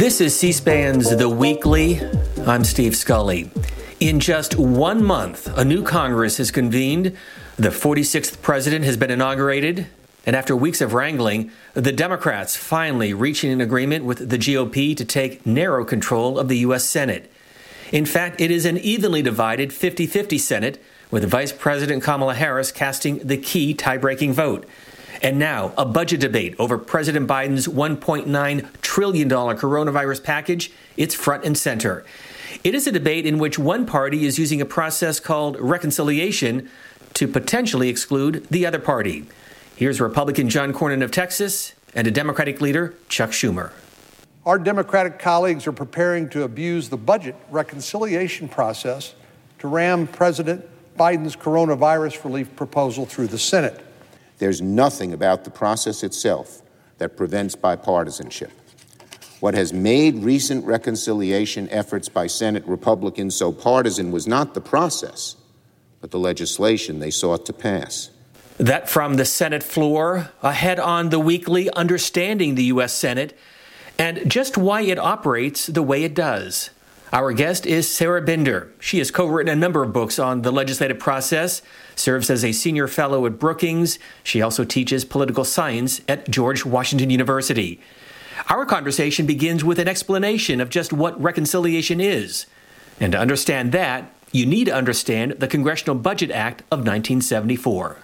This is C SPAN's The Weekly. I'm Steve Scully. In just one month, a new Congress has convened, the 46th president has been inaugurated, and after weeks of wrangling, the Democrats finally reaching an agreement with the GOP to take narrow control of the U.S. Senate. In fact, it is an evenly divided 50 50 Senate, with Vice President Kamala Harris casting the key tie breaking vote. And now, a budget debate over President Biden's $1.9 trillion coronavirus package. It's front and center. It is a debate in which one party is using a process called reconciliation to potentially exclude the other party. Here's Republican John Cornyn of Texas and a Democratic leader, Chuck Schumer. Our Democratic colleagues are preparing to abuse the budget reconciliation process to ram President Biden's coronavirus relief proposal through the Senate. There's nothing about the process itself that prevents bipartisanship. What has made recent reconciliation efforts by Senate Republicans so partisan was not the process, but the legislation they sought to pass. That from the Senate floor, ahead on the weekly Understanding the U.S. Senate, and just why it operates the way it does. Our guest is Sarah Binder. She has co written a number of books on the legislative process, serves as a senior fellow at Brookings. She also teaches political science at George Washington University. Our conversation begins with an explanation of just what reconciliation is. And to understand that, you need to understand the Congressional Budget Act of 1974.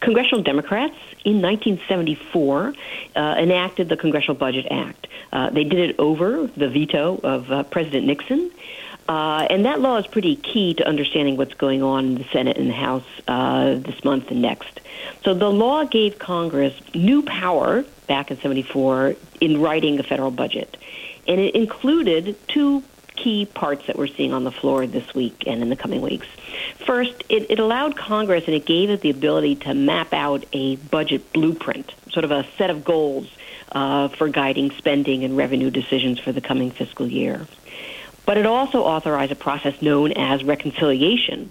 Congressional Democrats in 1974 uh, enacted the Congressional Budget Act. Uh, they did it over the veto of uh, President Nixon. Uh, and that law is pretty key to understanding what's going on in the Senate and the House uh, this month and next. So the law gave Congress new power back in 74 in writing the federal budget. And it included two key parts that we're seeing on the floor this week and in the coming weeks. First, it, it allowed Congress and it gave it the ability to map out a budget blueprint, sort of a set of goals uh, for guiding spending and revenue decisions for the coming fiscal year. But it also authorized a process known as reconciliation.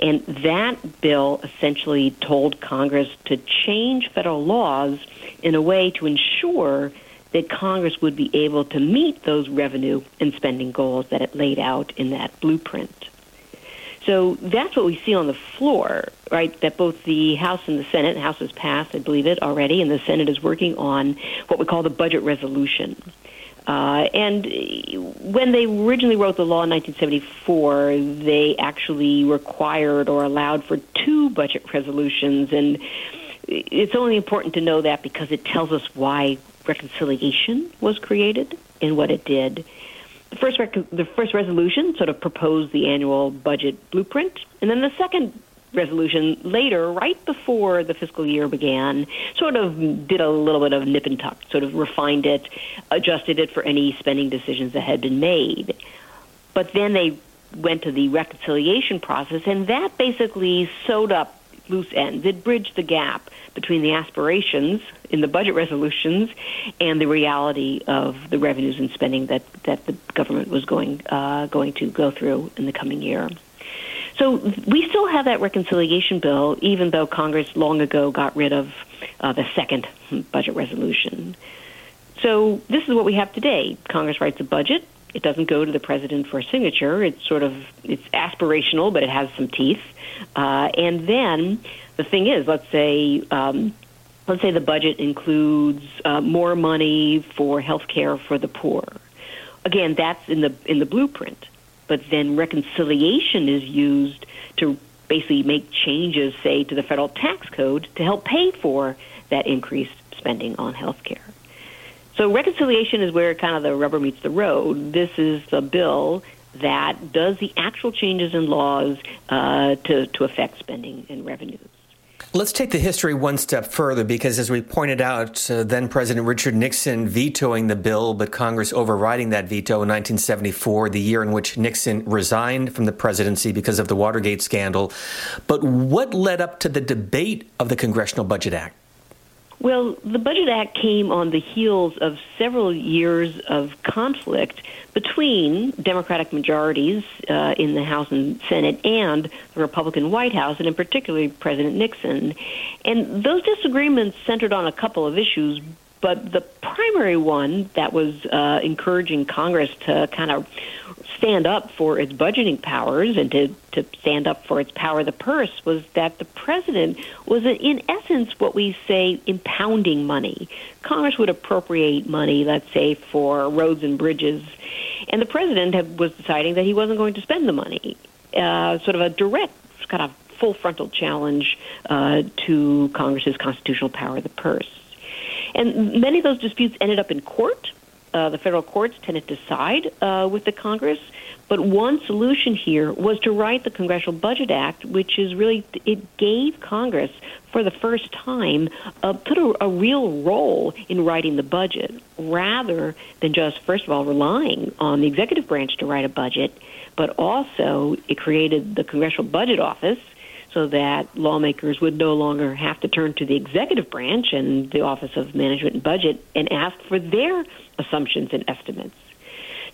And that bill essentially told Congress to change federal laws in a way to ensure that Congress would be able to meet those revenue and spending goals that it laid out in that blueprint. So that's what we see on the floor, right? That both the House and the Senate, the House has passed, I believe it already, and the Senate is working on what we call the budget resolution. Uh, and when they originally wrote the law in 1974, they actually required or allowed for two budget resolutions. And it's only important to know that because it tells us why reconciliation was created and what it did. The first, rec- the first resolution sort of proposed the annual budget blueprint, and then the second resolution later, right before the fiscal year began, sort of did a little bit of nip and tuck, sort of refined it, adjusted it for any spending decisions that had been made. But then they went to the reconciliation process, and that basically sewed up loose ends. It bridged the gap between the aspirations in the budget resolutions and the reality of the revenues and spending that, that the government was going uh, going to go through in the coming year. So we still have that reconciliation bill, even though Congress long ago got rid of uh, the second budget resolution. So this is what we have today. Congress writes a budget. It doesn't go to the president for a signature. It's sort of it's aspirational, but it has some teeth. Uh, and then the thing is, let's say. Um, let's say the budget includes uh, more money for health care for the poor. Again, that's in the in the blueprint but then reconciliation is used to basically make changes, say, to the federal tax code to help pay for that increased spending on health care. So reconciliation is where kind of the rubber meets the road. This is the bill that does the actual changes in laws uh, to, to affect spending and revenues. Let's take the history one step further because, as we pointed out, uh, then President Richard Nixon vetoing the bill, but Congress overriding that veto in 1974, the year in which Nixon resigned from the presidency because of the Watergate scandal. But what led up to the debate of the Congressional Budget Act? Well, the Budget Act came on the heels of several years of conflict between Democratic majorities uh, in the House and Senate and the Republican White House, and in particular President Nixon. And those disagreements centered on a couple of issues, but the primary one that was uh, encouraging Congress to kind of stand up for its budgeting powers and to, to stand up for its power of the purse was that the president was, in essence, what we say impounding money. Congress would appropriate money, let's say, for roads and bridges, and the president had, was deciding that he wasn't going to spend the money. Uh, sort of a direct, kind of full frontal challenge uh, to Congress's constitutional power of the purse. And many of those disputes ended up in court. Uh, the federal courts tended to side uh, with the Congress. But one solution here was to write the Congressional Budget Act, which is really, it gave Congress, for the first time, uh, put a, a real role in writing the budget, rather than just, first of all, relying on the executive branch to write a budget, but also it created the Congressional Budget Office, so that lawmakers would no longer have to turn to the executive branch and the Office of Management and Budget and ask for their assumptions and estimates.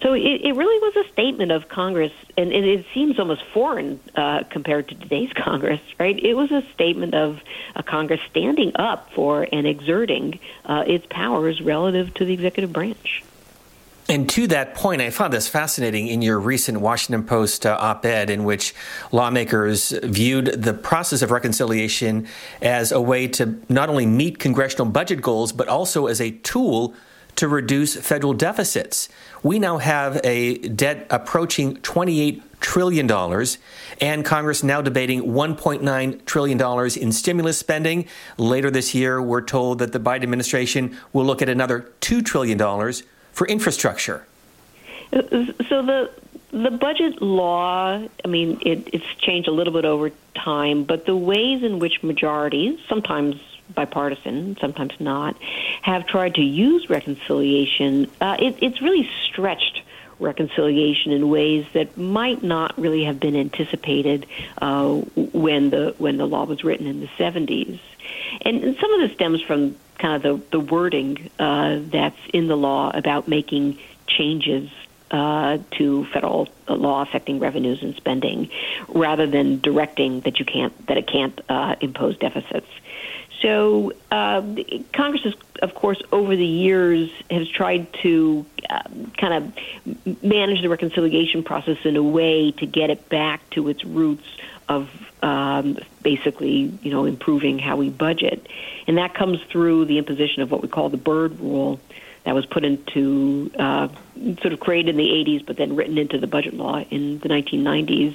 So it, it really was a statement of Congress, and, it seems almost foreign uh, compared to today's Congress, right? It was a statement of a Congress standing up for and exerting uh, its powers relative to the executive branch. And to that point, I found this fascinating in your recent Washington Post uh, op ed, in which lawmakers viewed the process of reconciliation as a way to not only meet congressional budget goals, but also as a tool to reduce federal deficits. We now have a debt approaching $28 trillion, and Congress now debating $1.9 trillion in stimulus spending. Later this year, we're told that the Biden administration will look at another $2 trillion for infrastructure. So the the budget law, I mean, it, it's changed a little bit over time, but the ways in which majorities, sometimes bipartisan, sometimes not, have tried to use reconciliation, uh, it, it's really stretched reconciliation in ways that might not really have been anticipated uh, when the when the law was written in the 70s. And, and some of this stems from kind of the, the wording uh, that's in the law about making changes uh, to federal law affecting revenues and spending, rather than directing that you can't that it can't uh, impose deficits. So uh, Congress, has, of course, over the years has tried to uh, kind of manage the reconciliation process in a way to get it back to its roots of um, basically, you know, improving how we budget, and that comes through the imposition of what we call the Byrd Rule, that was put into uh, sort of created in the 80s, but then written into the budget law in the 1990s.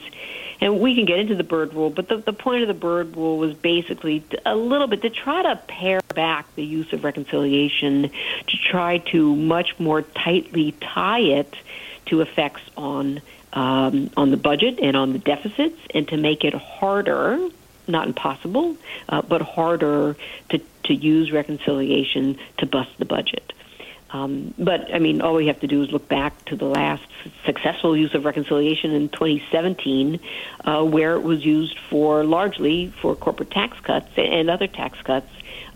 And we can get into the Byrd Rule, but the, the point of the Byrd Rule was basically a little bit to try to pare back the use of reconciliation, to try to much more tightly tie it to effects on um, on the budget and on the deficits, and to make it harder, not impossible, uh, but harder to to use reconciliation to bust the budget. Um, but I mean, all we have to do is look back to the last successful use of reconciliation in 2017, uh, where it was used for largely for corporate tax cuts and other tax cuts,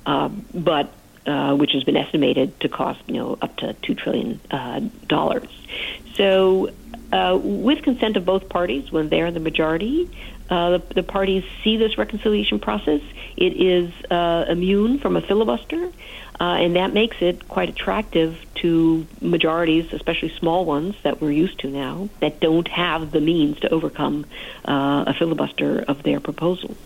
uh, but uh, which has been estimated to cost you know up to two trillion uh, dollars. So, uh, with consent of both parties, when they're in the majority, uh, the, the, parties see this reconciliation process. It is uh, immune from a filibuster, uh, and that makes it quite attractive to majorities, especially small ones that we're used to now, that don't have the means to overcome uh, a filibuster of their proposals.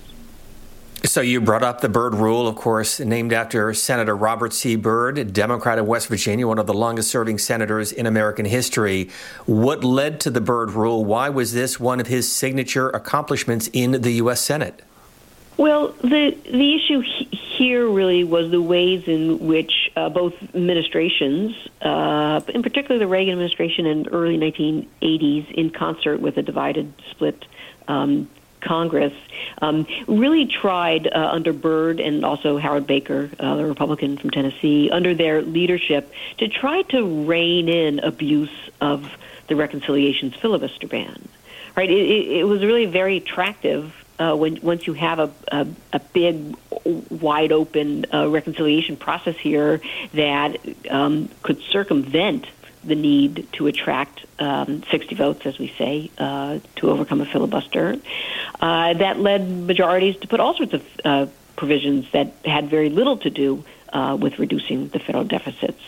So you brought up the Byrd Rule, of course, named after Senator Robert C. Byrd, Democrat of West Virginia, one of the longest serving senators in American history. What led to the Byrd Rule? Why was this one of his signature accomplishments in the U.S. Senate? Well, the the issue here really was the ways in which uh, both administrations, uh, in particular the Reagan administration in early 1980s, in concert with a divided, split um, Congress um, really tried uh, under Byrd and also Howard Baker, uh, the Republican from Tennessee, under their leadership to try to rein in abuse of the reconciliations filibuster ban. Right, it, it, was really very attractive uh, when once you have a, a, a big, wide open uh, reconciliation process here that um, could circumvent the need to attract um, 60 votes, as we say, uh, to overcome a filibuster. Uh, that led majorities to put all sorts of uh, provisions that had very little to do uh, with reducing the federal deficits.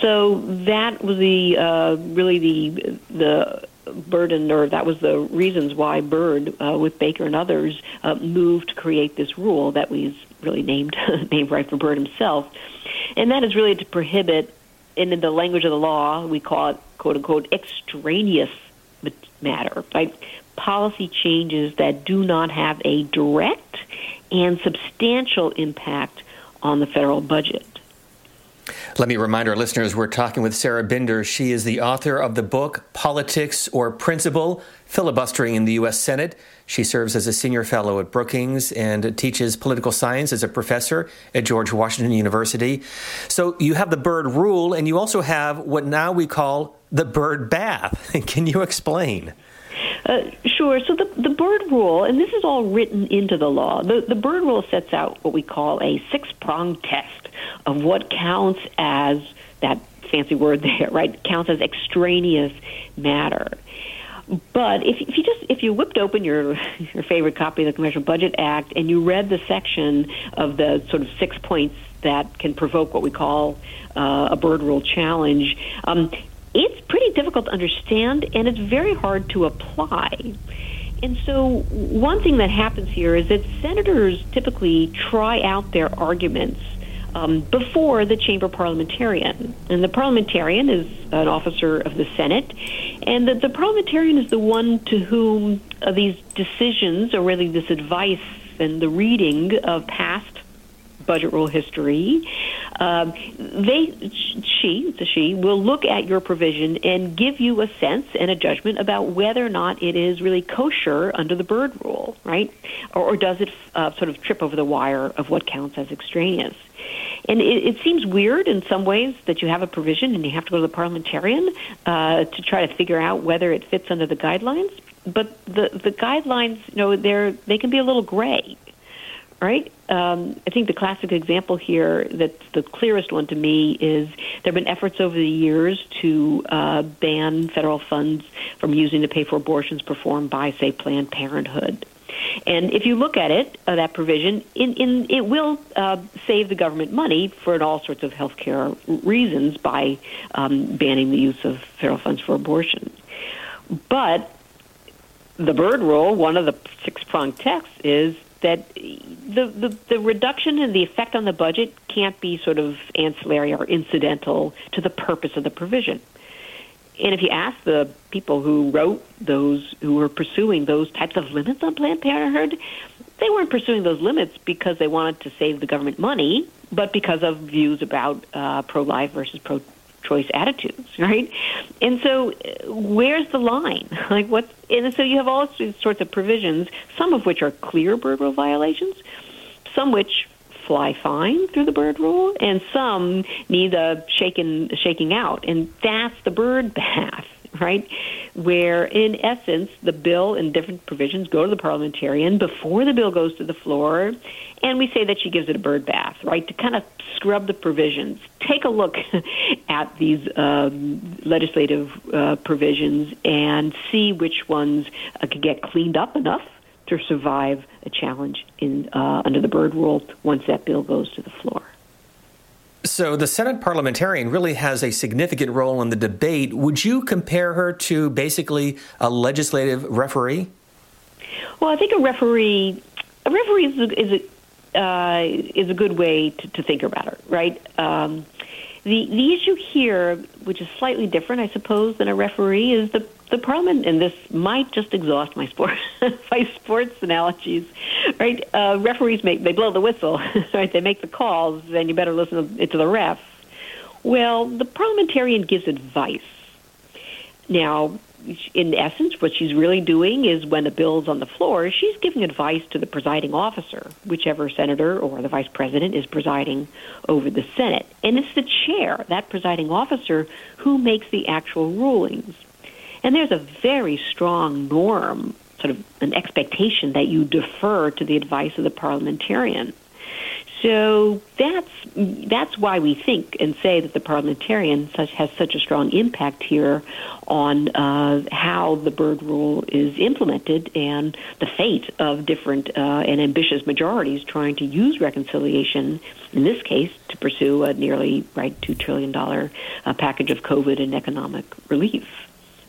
So that was the uh, really the the burden, or that was the reasons why Byrd, uh, with Baker and others, moved to create this rule that was really named named right for Byrd himself, and that is really to prohibit, and in the language of the law, we call it quote unquote extraneous matter, right? Policy changes that do not have a direct and substantial impact on the federal budget. Let me remind our listeners we're talking with Sarah Binder. She is the author of the book Politics or Principle Filibustering in the U.S. Senate. She serves as a senior fellow at Brookings and teaches political science as a professor at George Washington University. So you have the Byrd rule, and you also have what now we call the Byrd bath. Can you explain? Uh, sure. So the, the Byrd rule, and this is all written into the law, the, the Byrd rule sets out what we call a six pronged test of what counts as that fancy word there, right? Counts as extraneous matter. But if, if you just if you whipped open your your favorite copy of the Congressional Budget Act and you read the section of the sort of six points that can provoke what we call uh, a Byrd rule challenge, um, it's pretty difficult to understand and it's very hard to apply. And so, one thing that happens here is that senators typically try out their arguments um, before the chamber parliamentarian. And the parliamentarian is an officer of the Senate, and the, the parliamentarian is the one to whom uh, these decisions, or really this advice and the reading of past budget rule history, um, they, she, she, will look at your provision and give you a sense and a judgment about whether or not it is really kosher under the Byrd rule, right? Or, or does it uh, sort of trip over the wire of what counts as extraneous? And it, it, seems weird in some ways that you have a provision and you have to go to the parliamentarian uh, to try to figure out whether it fits under the guidelines. But the the guidelines, you know, they're they can be a little gray right? Um, I think the classic example here, that's the clearest one to me, is there have been efforts over the years to uh, ban federal funds from using to pay for abortions performed by, say, Planned Parenthood. And if you look at it, uh, that provision, in, in, it will uh, save the government money for all sorts of health care reasons by um, banning the use of federal funds for abortion. But the Byrd rule, one of the six pronged texts, is that the, the, the reduction in the effect on the budget can't be sort of ancillary or incidental to the purpose of the provision. And if you ask the people who wrote those, who were pursuing those types of limits on Planned Parenthood, they weren't pursuing those limits because they wanted to save the government money, but because of views about uh, pro-life versus pro choice attitudes, right? And so, uh, where's the line? Like, what? And so you have all sorts of provisions, some of which are clear Byrd violations, some which fly fine through the Byrd rule, and some need a shaking shaking out, and that's the Byrd bath, right? Where, in essence, the bill and different provisions go to the parliamentarian before the bill goes to the floor, and we say that she gives it a Byrd bath, right, to kind of scrub the provisions. Take a look at these um, legislative uh, provisions and see which ones uh, can get cleaned up enough to survive a challenge in uh, under the Byrd rule once that bill goes to the floor. So the Senate parliamentarian really has a significant role in the debate. Would you compare her to basically a legislative referee? Well, I think a referee a referee is a, is a, uh, is a good way to, to, think about it, right? Um, the the issue here, which is slightly different, I suppose, than a referee, is the the Parliament, and this might just exhaust my sport, my sports analogies, right? Uh, referees make they blow the whistle, right? They make the calls, and you better listen to, to the ref. Well, the parliamentarian gives advice. Now, in essence, what she's really doing is when the bill's on the floor, she's giving advice to the presiding officer, whichever senator or the vice president is presiding over the Senate. And it's the chair, that presiding officer, who makes the actual rulings. And there's a very strong norm, sort of an expectation that you defer to the advice of the parliamentarian. So that's that's why we think and say that the parliamentarian such has such a strong impact here on uh, how the Byrd rule is implemented and the fate of different uh, and ambitious majorities trying to use reconciliation in this case to pursue a nearly right two trillion dollar uh, package of COVID and economic relief.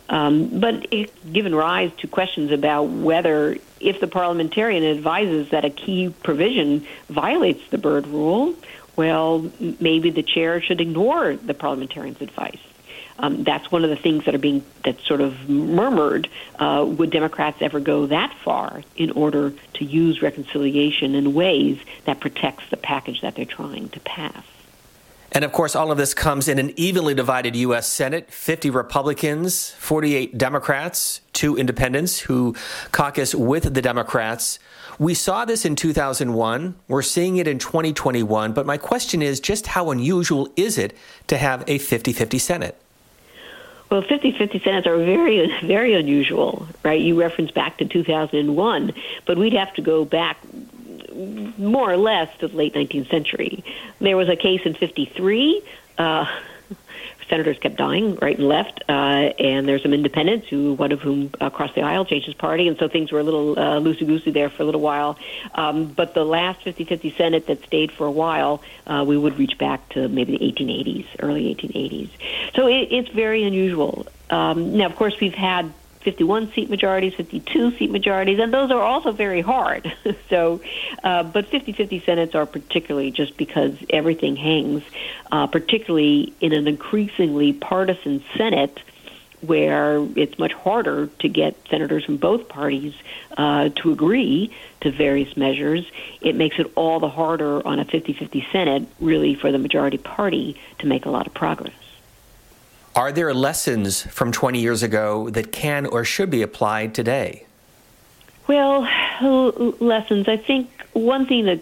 Um, but it's given rise to questions about whether, if the parliamentarian advises that a key provision violates the Byrd rule, well, maybe the chair should ignore the parliamentarian's advice. Um, that's one of the things that are being that sort of murmured. Uh, would Democrats ever go that far in order to use reconciliation in ways that protects the package that they're trying to pass? And of course, all of this comes in an evenly divided U.S. Senate 50 Republicans, 48 Democrats, two independents who caucus with the Democrats. We saw this in 2001. We're seeing it in 2021. But my question is just how unusual is it to have a 50 50 Senate? Well, 50 50 Senates are very, very unusual, right? You reference back to 2001, but we'd have to go back more or less to the late 19th century. There was a case in 53. Uh, senators kept dying right and left, uh, and there's some independents who, one of whom uh, crossed the aisle, changed his party, and so things were a little uh, loosey goosey there for a little while. Um, but the last 50-50 Senate that stayed for a while, uh, we would reach back to maybe the 1880s, early 1880s. So it, it's very unusual. Um, now, of course, we've had 51 seat majorities, 52 seat majorities, and those are also very hard. so, uh, but 50 50 Senates are particularly just because everything hangs, uh, particularly in an increasingly partisan Senate where it's much harder to get senators from both parties uh, to agree to various measures. It makes it all the harder on a 50 50 Senate, really, for the majority party to make a lot of progress. Are there lessons from 20 years ago that can or should be applied today? Well, lessons. I think one thing to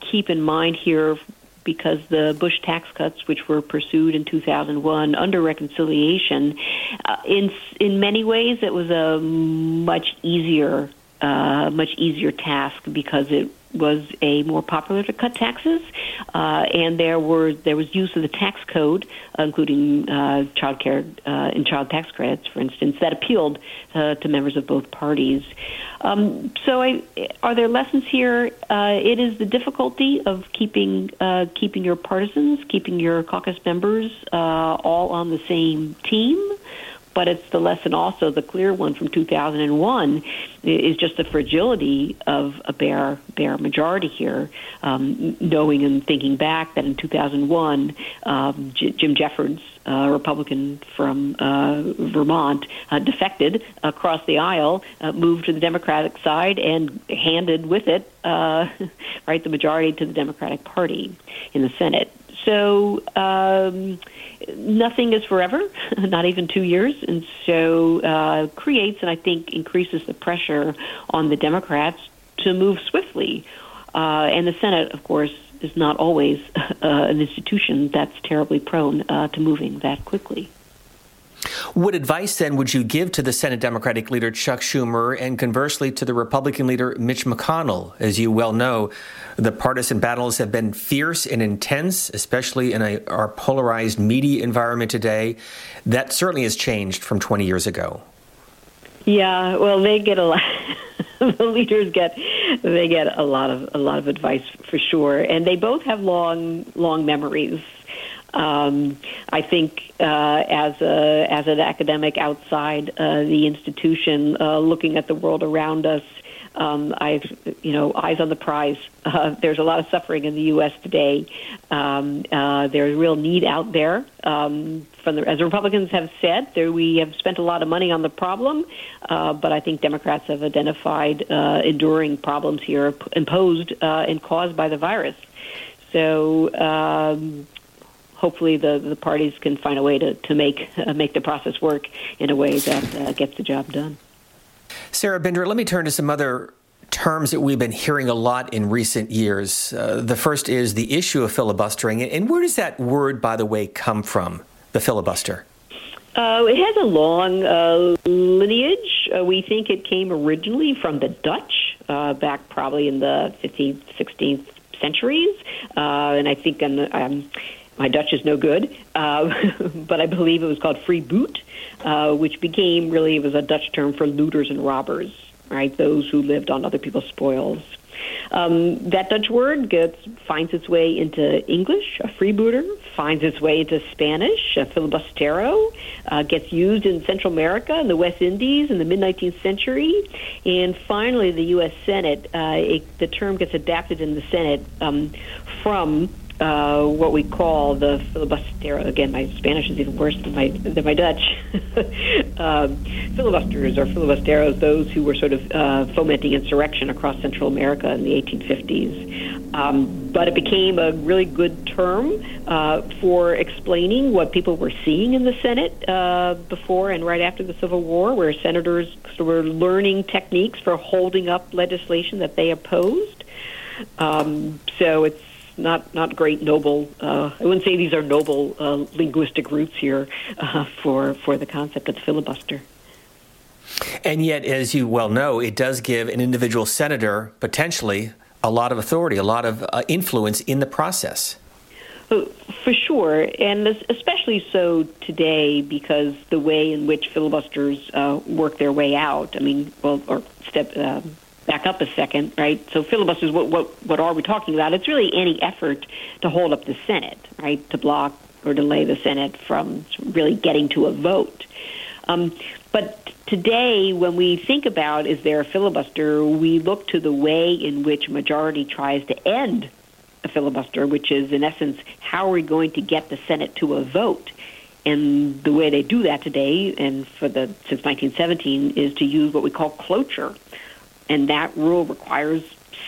keep in mind here, because the Bush tax cuts, which were pursued in 2001 under reconciliation, uh, in in many ways it was a much easier, uh, much easier task because it was a more popular to cut taxes, uh, and there were there was use of the tax code, uh, including uh, child care uh, and child tax credits, for instance, that appealed uh, to members of both parties. Um, so, I, are there lessons here? Uh, it is the difficulty of keeping uh, keeping your partisans, keeping your caucus members uh, all on the same team but it's the lesson also, the clear one from 2001, is just the fragility of a bare bare majority here. Um, knowing and thinking back that in 2001, um, J- Jim Jeffords, a Republican from uh, Vermont, uh, defected across the aisle, uh, moved to the Democratic side, and handed with it, uh, right, the majority to the Democratic Party in the Senate. So um, nothing is forever, not even two years, and so uh, creates and I think increases the pressure on the Democrats to move swiftly. Uh, and the Senate, of course, is not always uh, an institution that's terribly prone uh, to moving that quickly. What advice then would you give to the Senate Democratic leader Chuck Schumer and conversely to the Republican leader Mitch McConnell? As you well know, the partisan battles have been fierce and intense, especially in a, our polarized media environment today. That certainly has changed from 20 years ago. Yeah, well, they get a lot. the leaders get they get a lot of a lot of advice for sure, and they both have long long memories um, I think uh, as a as an academic outside uh, the institution, uh, looking at the world around us, um, I've you know eyes on the prize. Uh, there's a lot of suffering in the U.S. today. Um, uh, there's real need out there. Um, from the, as Republicans have said, there, we have spent a lot of money on the problem, uh, but I think Democrats have identified uh, enduring problems here imposed uh, and caused by the virus. So um, hopefully the, the parties can find a way to, to make, uh, make the process work in a way that uh, gets the job done. Sarah Binder, let me turn to some other terms that we've been hearing a lot in recent years. Uh, the first is the issue of filibustering. And where does that word, by the way, come from, the filibuster? Uh, it has a long uh, lineage. Uh, we think it came originally from the Dutch uh, back probably in the 15th, 16th centuries, uh, and I think in um, my Dutch is no good, uh, but I believe it was called freeboot, uh, which became really it was a Dutch term for looters and robbers, right? Those who lived on other people's spoils. Um, that Dutch word gets finds its way into English, a freebooter, finds its way into Spanish, a filibustero, uh, gets used in Central America and the West Indies in the mid 19th century, and finally the U.S. Senate. Uh, it, the term gets adapted in the Senate um, from uh, what we call the filibustero. Again, my Spanish is even worse than my than my Dutch. um, filibusters or filibusteros, those who were sort of uh, fomenting insurrection across Central America in the 1850s. Um, but it became a really good term uh, for explaining what people were seeing in the Senate uh, before and right after the Civil War, where senators were learning techniques for holding up legislation that they opposed. Um, so it's not not great noble. Uh, I wouldn't say these are noble uh, linguistic roots here uh, for for the concept of the filibuster. And yet, as you well know, it does give an individual senator potentially a lot of authority, a lot of uh, influence in the process. Uh, for sure, and especially so today because the way in which filibusters uh, work their way out. I mean, well, or step um, back up a second, right? So filibusters, what, what, what are we talking about? It's really any effort to hold up the Senate, right? To block or delay the Senate from really getting to a vote. Um, but today, when we think about is there a filibuster, we look to the way in which majority tries to end a filibuster, which is in essence, how are we going to get the Senate to a vote? And the way they do that today, and for the since 1917, is to use what we call cloture, and that rule requires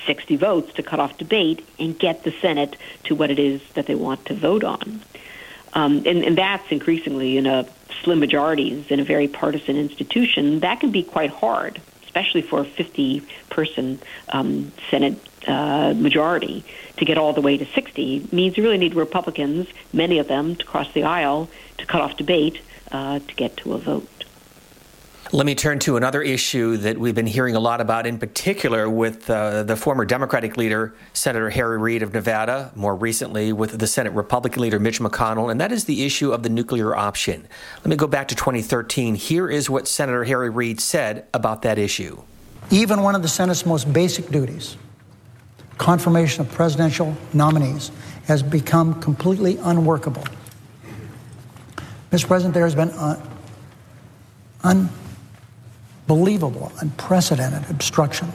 60 votes to cut off debate and get the Senate to what it is that they want to vote on. Um, and, and that's increasingly in a slim majorities in a very partisan institution. That can be quite hard, especially for a 50 person um, Senate uh, majority to get all the way to 60 means you really need Republicans, many of them, to cross the aisle to cut off debate uh, to get to a vote. Let me turn to another issue that we've been hearing a lot about, in particular with uh, the former Democratic leader, Senator Harry Reid of Nevada, more recently with the Senate Republican leader, Mitch McConnell, and that is the issue of the nuclear option. Let me go back to 2013. Here is what Senator Harry Reid said about that issue. Even one of the Senate's most basic duties, confirmation of presidential nominees, has become completely unworkable. Mr. President, there has been uh, un- unbelievable, unprecedented obstruction.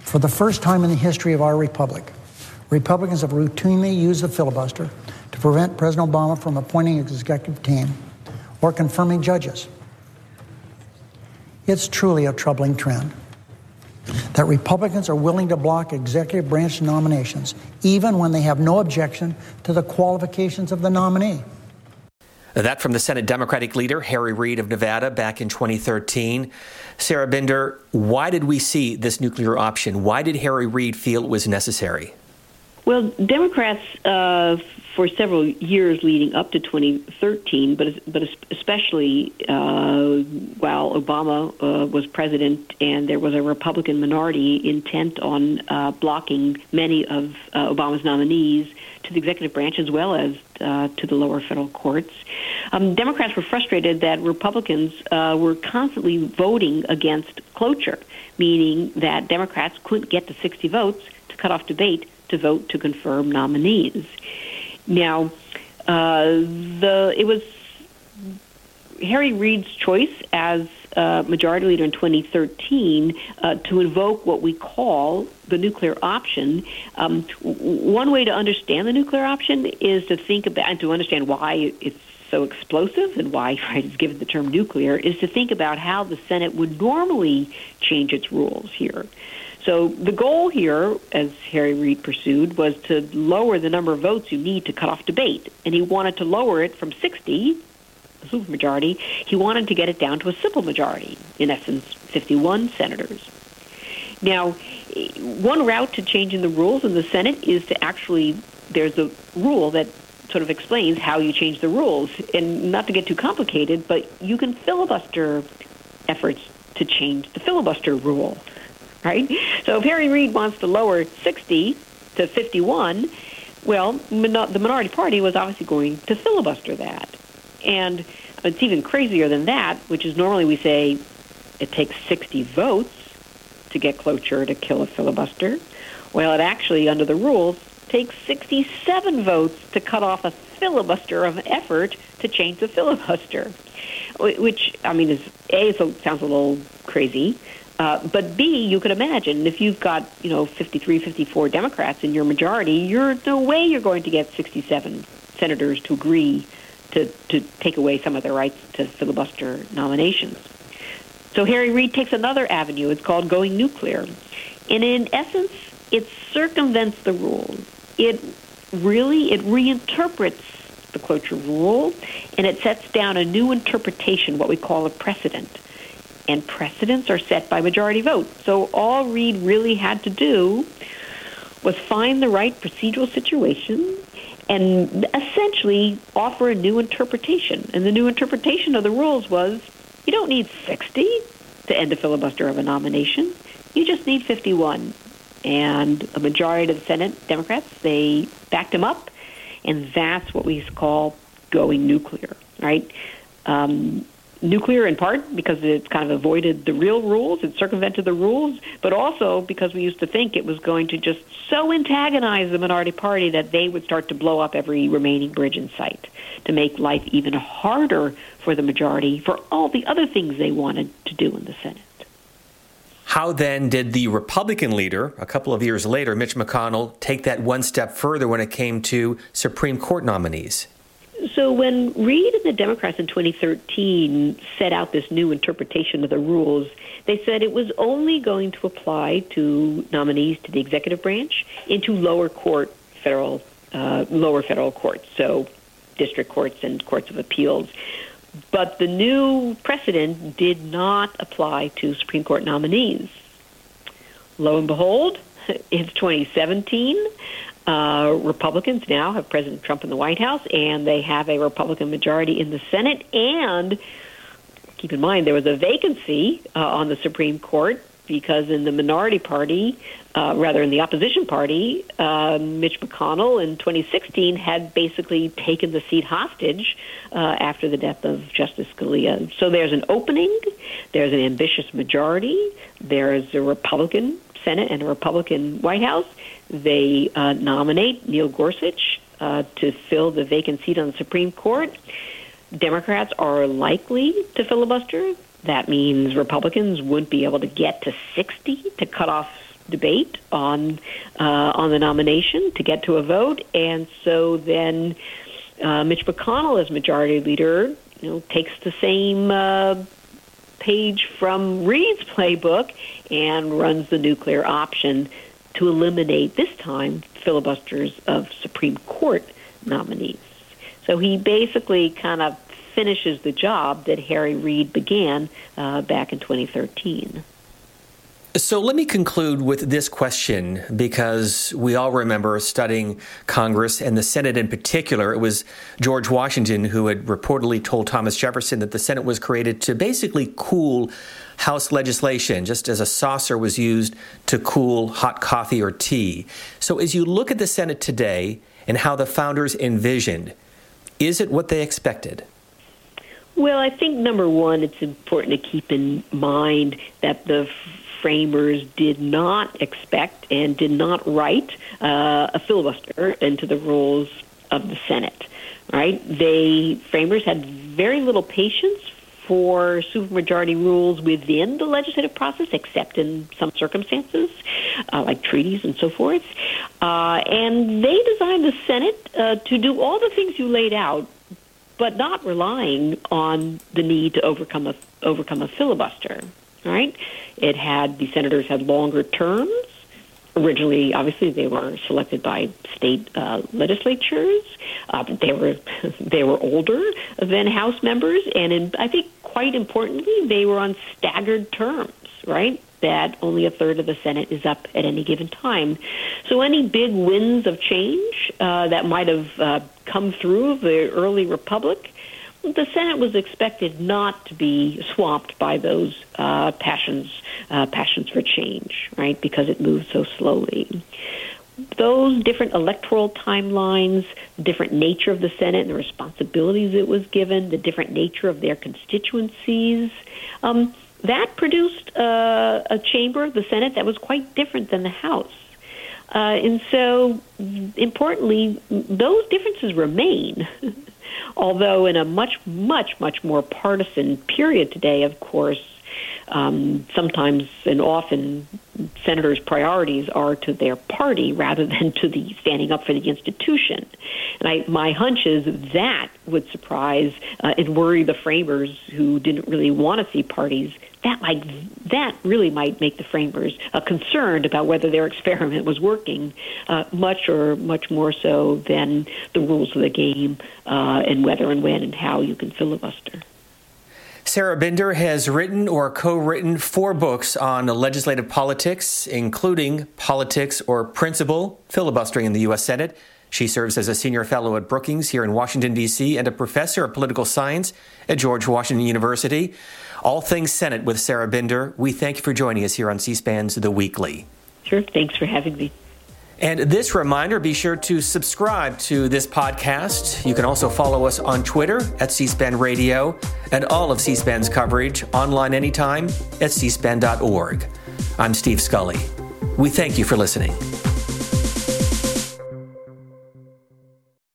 For the first time in the history of our republic, Republicans have routinely used the filibuster to prevent President Obama from appointing his executive team or confirming judges. It's truly a troubling trend that Republicans are willing to block executive branch nominations even when they have no objection to the qualifications of the nominee. That from the Senate Democratic leader, Harry Reid of Nevada, back in 2013. Sarah Binder, why did we see this nuclear option? Why did Harry Reid feel it was necessary? Well, Democrats uh, for several years leading up to 2013, but but especially uh, while Obama uh, was president and there was a Republican minority intent on uh, blocking many of uh, Obama's nominees to the executive branch as well as uh, to the lower federal courts. Um, Democrats were frustrated that Republicans uh, were constantly voting against cloture, meaning that Democrats couldn't get to 60 votes to cut off debate to vote to confirm nominees. Now, uh, the it was Harry Reid's choice as uh, majority leader in 2013 uh, to invoke what we call the nuclear option. Um, one way to understand the nuclear option is to think about and to understand why it's so explosive and why right, it's given the term nuclear is to think about how the Senate would normally change its rules here. So the goal here, as Harry Reid pursued, was to lower the number of votes you need to cut off debate, and he wanted to lower it from 60 a supermajority. He wanted to get it down to a simple majority, in essence, 51 senators. Now, one route to changing the rules in the Senate is to actually, there's a rule that sort of explains how you change the rules. And not to get too complicated, but you can filibuster efforts to change the filibuster rule, right? So if Harry Reid wants to lower 60 to 51, well, the minority party was obviously going to filibuster that. And it's even crazier than that, which is normally we say it takes 60 votes to get cloture to kill a filibuster. Well, it actually, under the rules, takes 67 votes to cut off a filibuster of effort to change the filibuster, which, I mean, is A, so sounds a little crazy. Uh, but B, you could imagine if you've got, you know, 53, 54 Democrats in your majority, you're no way you're going to get 67 senators to agree to, to take away some of their rights to filibuster nominations. So Harry Reid takes another avenue. It's called going nuclear. And in essence, it circumvents the rules. It really, it reinterprets the cloture rule, and it sets down a new interpretation, what we call a precedent. And precedents are set by majority vote. So all Reid really had to do was find the right procedural situation and essentially offer a new interpretation. And the new interpretation of the rules was you don't need 60 to end a filibuster of a nomination. You just need 51. And a majority of the Senate Democrats, they backed him up. And that's what we call going nuclear, right? Um, nuclear in part because it kind of avoided the real rules, it circumvented the rules, but also because we used to think it was going to just so antagonize the minority party that they would start to blow up every remaining bridge in sight to make life even harder for the majority for all the other things they wanted to do in the Senate. How then did the Republican leader, a couple of years later, Mitch McConnell, take that one step further when it came to Supreme Court nominees? So when Reid and the Democrats in 2013 set out this new interpretation of the rules, they said it was only going to apply to nominees to the executive branch into lower court federal uh, lower federal courts, so district courts and courts of appeals. But the new precedent did not apply to Supreme Court nominees. Lo and behold, it's 2017. Uh, Republicans now have President Trump in the White House, and they have a Republican majority in the Senate. And keep in mind, there was a vacancy uh, on the Supreme Court because in the minority party, uh, rather in the opposition party, uh, Mitch McConnell in 2016 had basically taken the seat hostage uh, after the death of Justice Scalia. So there's an opening, there's an ambitious majority, there's a Republican Senate and a Republican White House. They uh, nominate Neil Gorsuch uh, to fill the vacant seat on the Supreme Court. Democrats are likely to filibuster. That means Republicans wouldn't be able to get to 60 to cut off debate on uh, on the nomination to get to a vote, and so then uh, Mitch McConnell, as majority leader, you know, takes the same uh, page from Reid's playbook and runs the nuclear option to eliminate this time filibusters of Supreme Court nominees. So he basically kind of finishes the job that Harry Reid began uh, back in 2013. So let me conclude with this question because we all remember studying Congress and the Senate in particular. It was George Washington who had reportedly told Thomas Jefferson that the Senate was created to basically cool House legislation, just as a saucer was used to cool hot coffee or tea. So as you look at the Senate today and how the founders envisioned, is it what they expected? Well, I think number one, it's important to keep in mind that the framers did not expect and did not write uh, a filibuster into the rules of the Senate. Right? They framers had very little patience for supermajority rules within the legislative process, except in some circumstances, uh, like treaties and so forth. Uh, and they designed the Senate uh, to do all the things you laid out, but not relying on the need to overcome a overcome a filibuster right? It had the senators had longer terms. Originally, obviously, they were selected by state uh, legislatures. Uh, they were they were older than House members, and in, I think quite importantly, they were on staggered terms. Right, that only a third of the Senate is up at any given time. So any big winds of change uh, that might have uh, come through the early republic the Senate was expected not to be swamped by those uh, passions, uh, passions for change, right? Because it moved so slowly. those different electoral timelines, the different nature of the Senate and the responsibilities it was given, the different nature of their constituencies, um, that produced uh, a chamber, the Senate, that was quite different than the House. Uh, and so, importantly, those differences remain. Although, in a much, much, much more partisan period today, of course, um, sometimes and often senators' priorities are to their party rather than to the standing up for the institution. And I, my hunch is that would surprise uh, and worry the framers who didn't really want to see parties. That might that really might make the framers uh, concerned about whether their experiment was working, uh, much or much more so than the rules of the game uh, and whether and when and how you can filibuster. Sarah Binder has written or co written four books on legislative politics, including Politics or Principle, Filibustering in the U.S. Senate. She serves as a senior fellow at Brookings here in Washington, D.C., and a professor of political science at George Washington University. All things Senate with Sarah Binder. We thank you for joining us here on C SPAN's The Weekly. Sure. Thanks for having me. And this reminder be sure to subscribe to this podcast. You can also follow us on Twitter at C SPAN Radio and all of C SPAN's coverage online anytime at cspan.org. I'm Steve Scully. We thank you for listening.